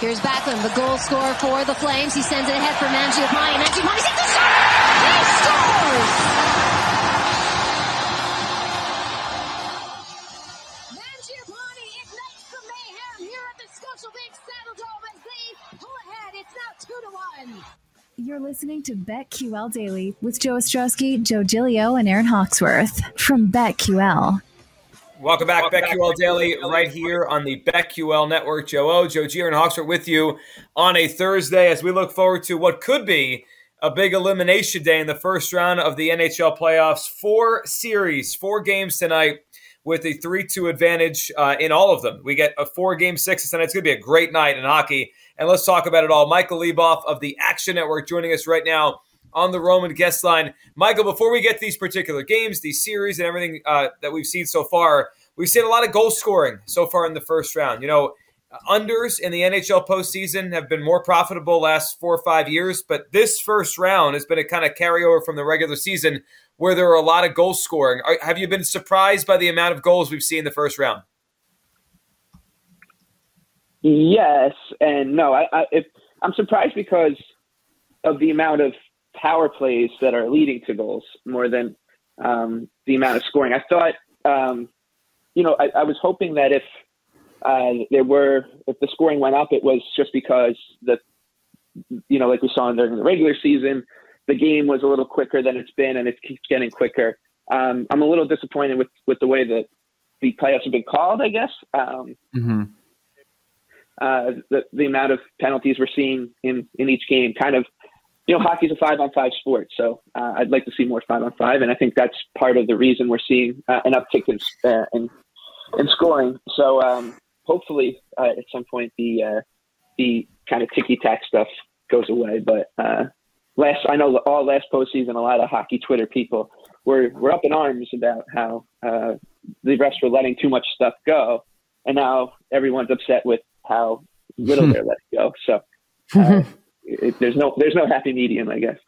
Here's Backlund, the goal scorer for the Flames. He sends it ahead for Mangiapane. Mangiapane hits the shot! He scores! Mangiapane ignites the mayhem here at the Scotiabank Saddledome as they pull ahead. It's now two to one. You're listening to BetQL Daily with Joe Ostrowski, Joe Gilio, and Aaron Hawksworth from BetQL. Welcome back, Welcome BetQL back. Daily, right here on the BetQL Network. Joe O, Joe G, and Hawksworth with you on a Thursday as we look forward to what could be a big elimination day in the first round of the NHL playoffs. Four series, four games tonight with a 3 2 advantage uh, in all of them. We get a four game six tonight. It's going to be a great night in hockey. And let's talk about it all. Michael Leboff of the Action Network joining us right now on the Roman guest line. Michael, before we get these particular games, these series, and everything uh, that we've seen so far, we've seen a lot of goal scoring so far in the first round. You know, unders in the NHL postseason have been more profitable last four or five years, but this first round has been a kind of carryover from the regular season where there are a lot of goal scoring. Are, have you been surprised by the amount of goals we've seen in the first round? Yes and no. I, I, I'm surprised because of the amount of power plays that are leading to goals more than um, the amount of scoring. I thought, um, you know, I, I, was hoping that if uh, there were, if the scoring went up, it was just because the, you know, like we saw during the regular season, the game was a little quicker than it's been, and it keeps getting quicker. Um, I'm a little disappointed with with the way that the playoffs have been called. I guess. Um, mm-hmm. uh, the the amount of penalties we're seeing in in each game kind of you know, hockey's a five on five sport, so uh, I'd like to see more five on five, and I think that's part of the reason we're seeing uh, an uptick in, uh, in, in scoring. So um, hopefully, uh, at some point, the uh, the kind of ticky tack stuff goes away. But uh, last, I know all last postseason, a lot of hockey Twitter people were were up in arms about how the refs were letting too much stuff go, and now everyone's upset with how little they're letting go. So it, there's no there's no happy medium, I guess.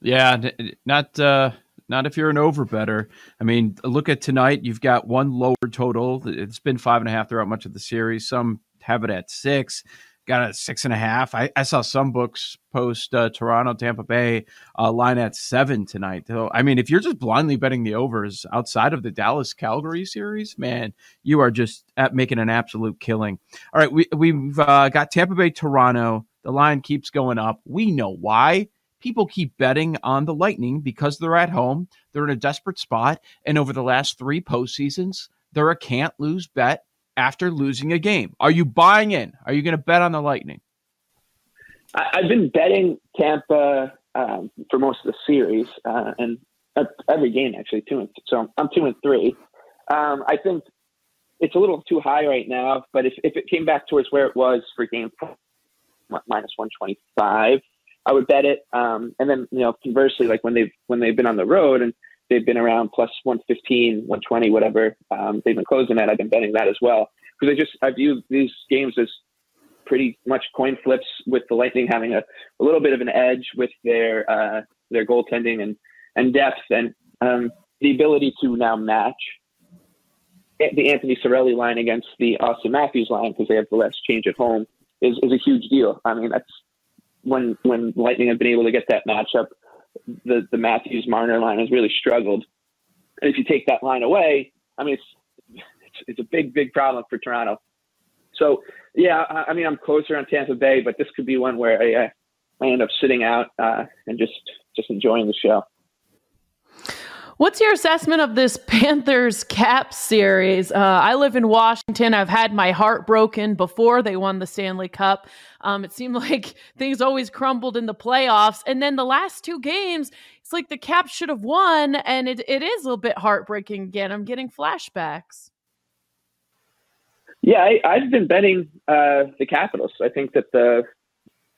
Yeah, not uh, not if you're an over better. I mean, look at tonight. You've got one lower total. It's been five and a half throughout much of the series. Some have it at six. Got a six and a half. I, I saw some books post uh, Toronto, Tampa Bay uh, line at seven tonight. So, I mean, if you're just blindly betting the overs outside of the Dallas Calgary series, man, you are just at making an absolute killing. All right, we, we've uh, got Tampa Bay, Toronto. The line keeps going up. We know why. People keep betting on the Lightning because they're at home. They're in a desperate spot. And over the last three postseasons, they're a can't lose bet after losing a game. Are you buying in? Are you going to bet on the Lightning? I've been betting Tampa um, for most of the series uh, and every game actually two and so I'm two and three. Um, I think it's a little too high right now, but if, if it came back towards where it was for game minus 125. I would bet it. Um, and then, you know, conversely, like when they've, when they've been on the road and they've been around plus 115, 120, whatever, um, they've been closing at, I've been betting that as well. Cause I just, I view these games as pretty much coin flips with the Lightning having a, a little bit of an edge with their, uh, their goaltending and, and depth and, um, the ability to now match the Anthony Cirelli line against the Auston Matthews line because they have the less change at home is, is a huge deal. I mean, that's when when Lightning have been able to get that matchup. The the Matthews Marner line has really struggled, and if you take that line away, I mean, it's it's, it's a big big problem for Toronto. So yeah, I, I, mean, I'm closer on Tampa Bay, but this could be one where I, I end up sitting out uh, and just just enjoying the show. What's your assessment of this Panthers Cap series? Uh, I live in Washington. I've had my heart broken before they won the Stanley Cup. Um, it seemed like things always crumbled in the playoffs. And then the last two games, it's like the Caps should have won. And it, it is a little bit heartbreaking again. I'm getting flashbacks. Yeah, I, have been betting uh, the Capitals. I think that the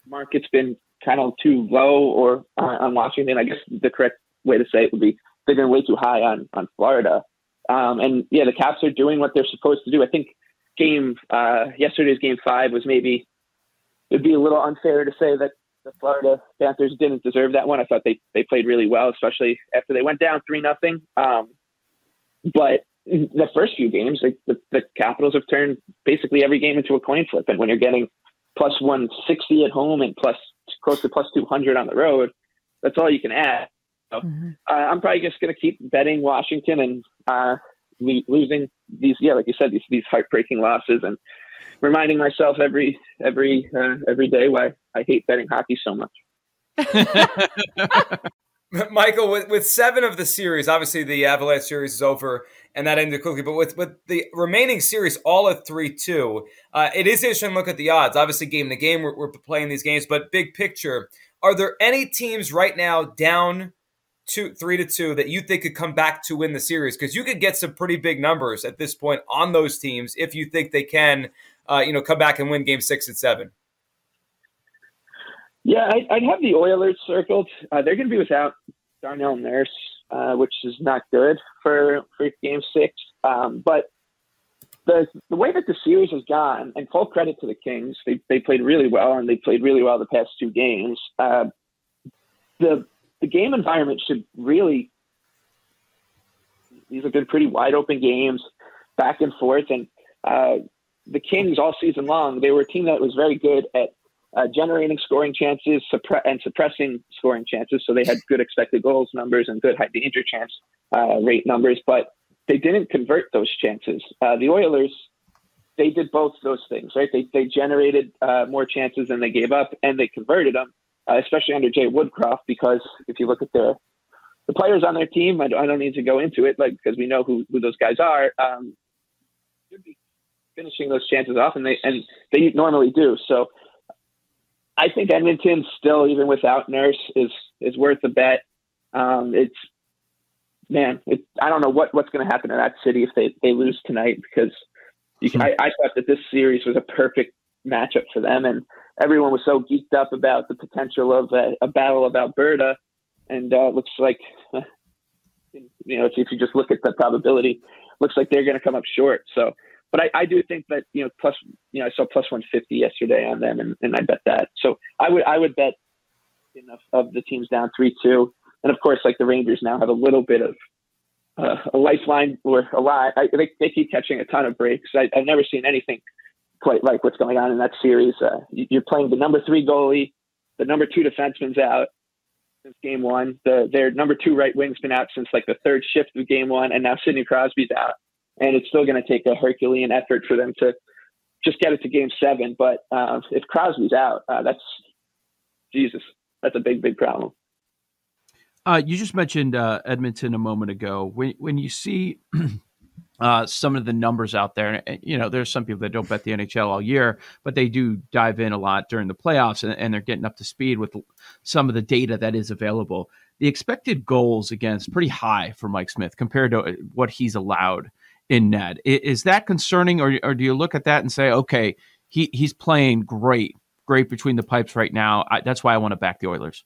market's been kind of too low or uh, on Washington. I guess the correct way to say it would be they've been way too high on on Florida. Um, and yeah, the Caps are doing what they're supposed to do. I think game uh, yesterday's game five was maybe it'd be a little unfair to say that the Florida Panthers didn't deserve that one. I thought they they played really well, especially after they went down three nothing. Um, but the first few games, like the, the Capitals have turned basically every game into a coin flip, and when you're getting plus 160 at home and plus close to plus 200 on the road. That's all you can add. So, mm-hmm. uh, I'm probably just going to keep betting Washington and uh, lo- losing these, yeah, like you said, these these heartbreaking losses, and reminding myself every every uh, every day why I hate betting hockey so much. Michael, with, with seven of the series, obviously the Avalanche series is over and that ended quickly. But with, with the remaining series, all at 3 2, uh, it is interesting to look at the odds. Obviously, game to game, we're, we're, playing these games, but big picture, are there any teams right now down two, 3 to 2 that you think could come back to win the series? Because you could get some pretty big numbers at this point on those teams if you think they can, uh, you know, come back and win game six and seven. Yeah, I, would have the Oilers circled. Uh, they're going to be without Darnell Nurse, uh, which is not good for for Game Six. Um, but the the way that the series has gone, and full credit to the Kings, they they played really well, and they played really well the past two games. Uh, the the game environment should really. These have been pretty wide open games, back and forth, and uh, the Kings all season long they were a team that was very good at uh, generating scoring chances suppre- and suppressing scoring chances. So they had good expected goals numbers and good high danger chance uh, rate numbers, but they didn't convert those chances. Uh, the Oilers, they did both those things, right? They, they generated uh, more chances than they gave up, and they converted them, uh, especially under Jay Woodcroft, because if you look at the the players on their team, I don't, I don't need to go into it, like because we know who, who those guys are. Um, should be finishing those chances off, and they and they normally do. So I think Edmonton still, even without Nurse, is is worth a bet. Um, it's man, it, I don't know what what's going to happen to that city if they they lose tonight because you can, I, I thought that this series was a perfect matchup for them, and everyone was so geeked up about the potential of a, a battle of Alberta, and uh, looks like you know if you just look at the probability, looks like they're going to come up short. So but I, I do think that you know plus you know I saw plus 150 yesterday on them, and, and I bet that. So I would I would bet enough of the teams down three two, and of course like the Rangers now have a little bit of uh, a lifeline or a lot. I, they, they keep catching a ton of breaks. I, I've never seen anything quite like what's going on in that series. Uh, you're playing the number three goalie, the number two defenseman's out since game one. The their number two right wing's been out since like the third shift of game one, and now Sidney Crosby's out and it's still going to take a Herculean effort for them to just get it to Game Seven. But uh, if Crosby's out, uh, that's Jesus. That's a big, big problem. Uh, you just mentioned uh, Edmonton a moment ago. When when you see uh, some of the numbers out there, and, you know, there's some people that don't bet the NHL all year, but they do dive in a lot during the playoffs, and, and they're getting up to speed with some of the data that is available. The expected goals against pretty high for Mike Smith compared to uh, what he's allowed in net. Is that concerning, or, or do you look at that and say, okay, he, he's playing great, great between the pipes right now. I, that's why I want to back the Oilers.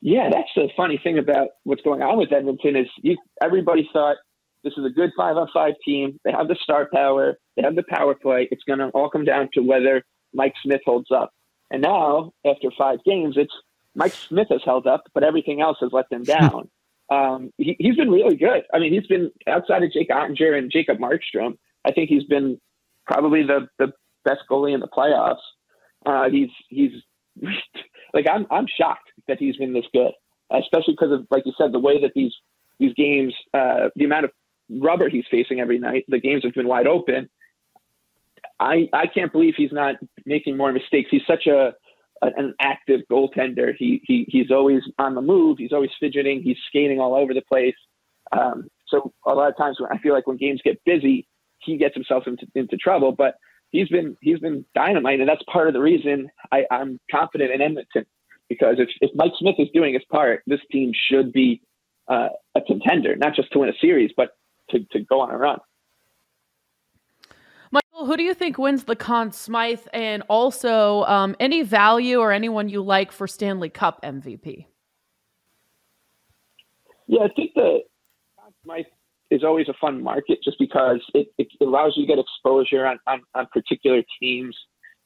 Yeah, that's the funny thing about what's going on with Edmonton is you, everybody thought this is a good five on five team. They have the star power, they have the power play. It's going to all come down to whether Mike Smith holds up. And now, after five games, it's Mike Smith has held up, but everything else has let them down um, he, has been really good. I mean, he's been outside of Jake Oettinger and Jacob Markstrom. I think he's been probably the, the best goalie in the playoffs. Uh, he's he's like I'm I'm shocked that he's been this good, especially because of like you said the way that these these games, uh, the amount of rubber he's facing every night. The games have been wide open. I I can't believe he's not making more mistakes. He's such a an active goaltender. He, he he's always on the move. He's always fidgeting. He's skating all over the place. Um, so a lot of times when I feel like when games get busy, he gets himself into, into trouble. But he's been he's been dynamite, and that's part of the reason I, I'm confident in Edmonton because if, if Mike Smith is doing his part, this team should be uh, a contender, not just to win a series, but to, to go on a run. Michael, who do you think wins the Conn Smythe, and also um, any value or anyone you like for Stanley Cup MVP? Yeah, I think the Conn Smythe is always a fun market just because it, it allows you to get exposure on, on, on particular teams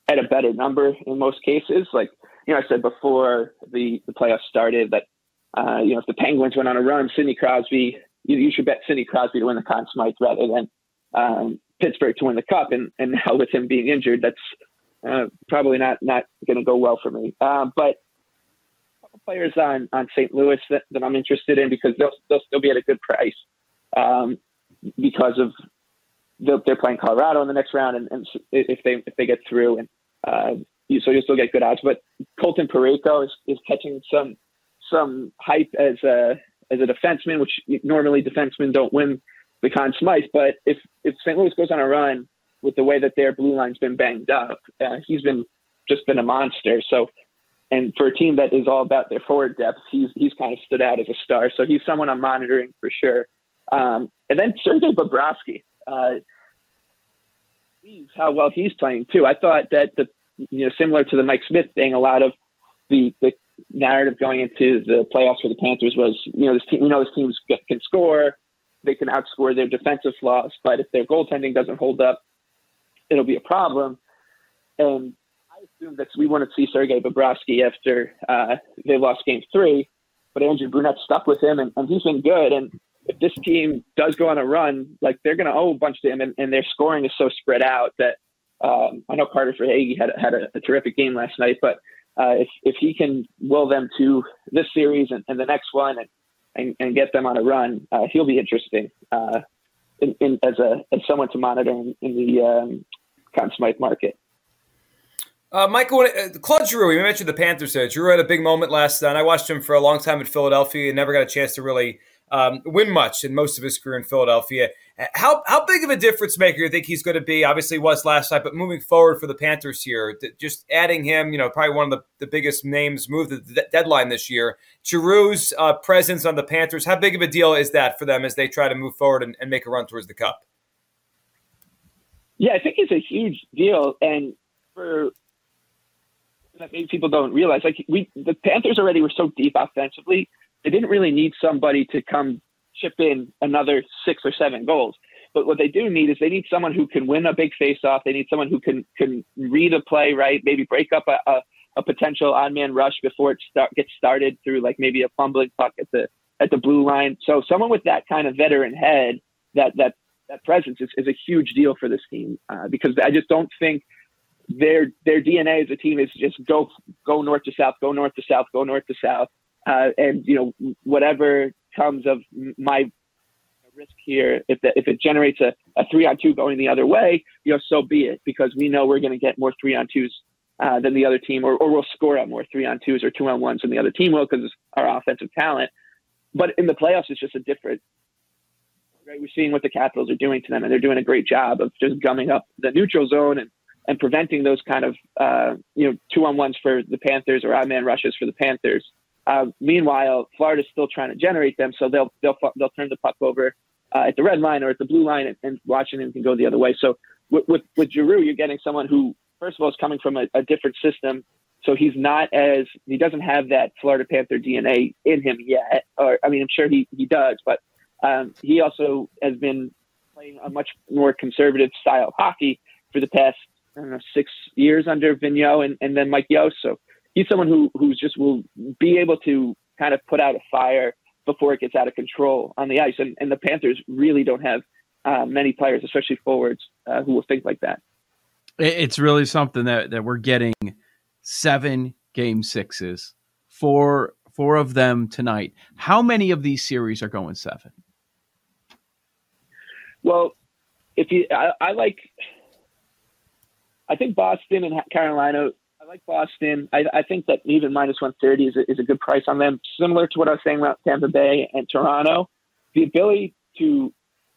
at a better number in most cases. Like you know, I said before the the playoffs started that uh, you know if the Penguins went on a run, Sidney Crosby, you, you should bet Sidney Crosby to win the Conn Smythe rather than um, Pittsburgh to win the cup, and and now with him being injured, that's uh, probably not not going to go well for me. Uh, but players on on St. Louis that, that I'm interested in because they'll they'll still be at a good price um, because of they're playing Colorado in the next round, and, and if they if they get through, and uh, you, so you'll still get good odds. But Colton Parayko is, is catching some some hype as a as a defenseman, which normally defensemen don't win the Conn Smythe. But if if St. Louis goes on a run with the way that their blue line's been banged up, uh, he's been just been a monster. So, and for a team that is all about their forward depth, he's he's kind of stood out as a star. So he's someone I'm monitoring for sure. Um, and then Sergei Bobrovsky, uh, how well he's playing too. I thought that the you know similar to the Mike Smith thing, a lot of the the narrative going into the playoffs for the Panthers was you know this team you know this team can score, they can outscore their defensive flaws, but if their goaltending doesn't hold up, it'll be a problem. And I assume that we to see Sergei Bobrovsky after uh, they lost Game Three, but Andrew Brunette stuck with him, and, and he's been good. And if this team does go on a run, like they're going to owe a bunch to him, and, and, their scoring is so spread out that um, I know Carter Verhaeghe had had a, a, terrific game last night, but uh, if if he can will them to this series and, and the next one and, and, and get them on a run, uh, he'll be interesting uh, in, in, as a as someone to monitor in, in the um, Conn Smythe market. Uh, Michael, uh, Claude Giroux, you mentioned the Panthers there. Giroux had a big moment last night. I watched him for a long time in Philadelphia and never got a chance to really um, win much in most of his career in Philadelphia. How how big of a difference maker do you think he's going to be? Obviously, was last night, but moving forward for the Panthers here, just adding him, you know, probably one of the, the biggest names moved the deadline this year. Giroux's uh, presence on the Panthers, how big of a deal is that for them as they try to move forward and, and make a run towards the Cup? Yeah, I think it's a huge deal, and for that maybe people don't realize, like we the Panthers already were so deep offensively they didn't really need somebody to come chip in another six or seven goals. But what they do need is they need someone who can win a big face-off. They need someone who can can read a play right, maybe break up a, a, a potential odd-man rush before it start, gets started through like maybe a fumbling puck at the at the blue line. So someone with that kind of veteran head, that that that presence is, is a huge deal for this team uh, because I just don't think their their DNA as a team is just go go north to south, go north to south, go north to south. Uh, and you know whatever comes of my risk here, if the, if it generates a, a three on two going the other way, you know, so be it, because we know we're going to get more three on twos uh, than the other team, or, or we'll score out more three on twos or two on ones than the other team will because our offensive talent. But in the playoffs, it's just a different. Right, we're seeing what the Capitals are doing to them, and they're doing a great job of just gumming up the neutral zone and and preventing those kind of uh, you know two on ones for the Panthers or odd man rushes for the Panthers. Uh, meanwhile, Florida's still trying to generate them, so they'll they'll they'll turn the puck over uh, at the red line or at the blue line, and, and Washington can go the other way. So with, with with Giroux, you're getting someone who, first of all, is coming from a, a different system, so he's not as he doesn't have that Florida Panther DNA in him yet. Or I mean, I'm sure he he does, but um, he also has been playing a much more conservative style of hockey for the past I don't know six years under Vigneault and, and then Mike Yeo. So he's someone who who's just will be able to kind of put out a fire before it gets out of control on the ice. And, and the Panthers really don't have uh, many players, especially forwards, uh, who will think like that. It's really something that, that we're getting seven game sixes, four four of them tonight. How many of these series are going seven? Well, if you, I, I like, I think Boston and Carolina like Boston. I, I think that even minus 130 is a, is a good price on them. Similar to what I was saying about Tampa Bay and Toronto, the ability to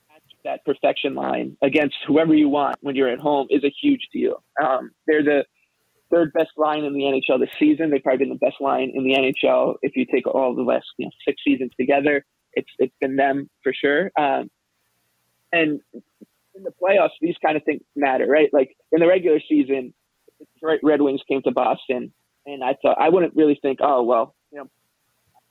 match that perfection line against whoever you want when you're at home is a huge deal. Um, they're the third best line in the NHL this season. They've probably been the best line in the NHL if you take all the last you know, six seasons together. It's it's been them for sure. Um, and in the playoffs, these kind of things matter, right? Like in the regular season, Detroit Red Wings came to Boston, and I thought I wouldn't really think, oh well, you know,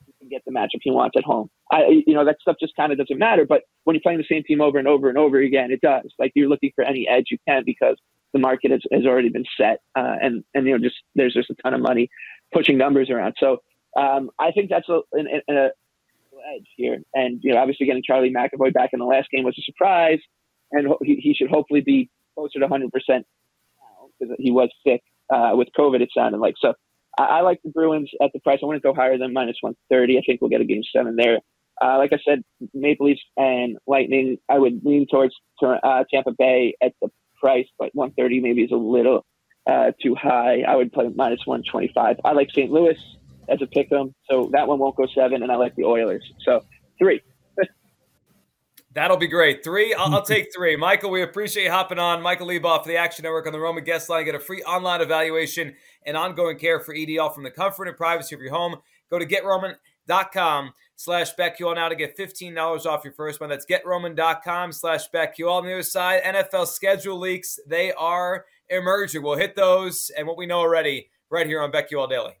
he can get the matchup he wants at home. I, you know, that stuff just kind of doesn't matter. But when you're playing the same team over and over and over again, it does. Like you're looking for any edge you can because the market has, has already been set, uh, and and you know, just there's just a ton of money pushing numbers around. So um, I think that's a, an, an a edge here. And you know, obviously getting Charlie McAvoy back in the last game was a surprise, and he, he should hopefully be closer to 100 percent because he was sick uh, with COVID. It sounded like so. I, I like the Bruins at the price. I wouldn't go higher than minus one thirty. I think we'll get a game seven there. Uh, like I said, Maple Leafs and Lightning. I would lean towards uh, Tampa Bay at the price, but 130 maybe is a little uh, too high. I would play minus 125. I like St. Louis as a pick 'em, so that one won't go seven, and I like the Oilers. So three. That'll be great. Three, I'll, I'll, take three. Michael, we appreciate you hopping on. Michael Leboff, the Action Network on the Roman Guest Line. Get a free online evaluation and ongoing care for EDL from the comfort and privacy of your home. Go to getroman.com slash BetQL now to get $15 off your first month. That's getroman.com slash BetQL. On the other side, NFL schedule leaks, they are emerging. We'll hit those and what we know already right here on BetQL Daily.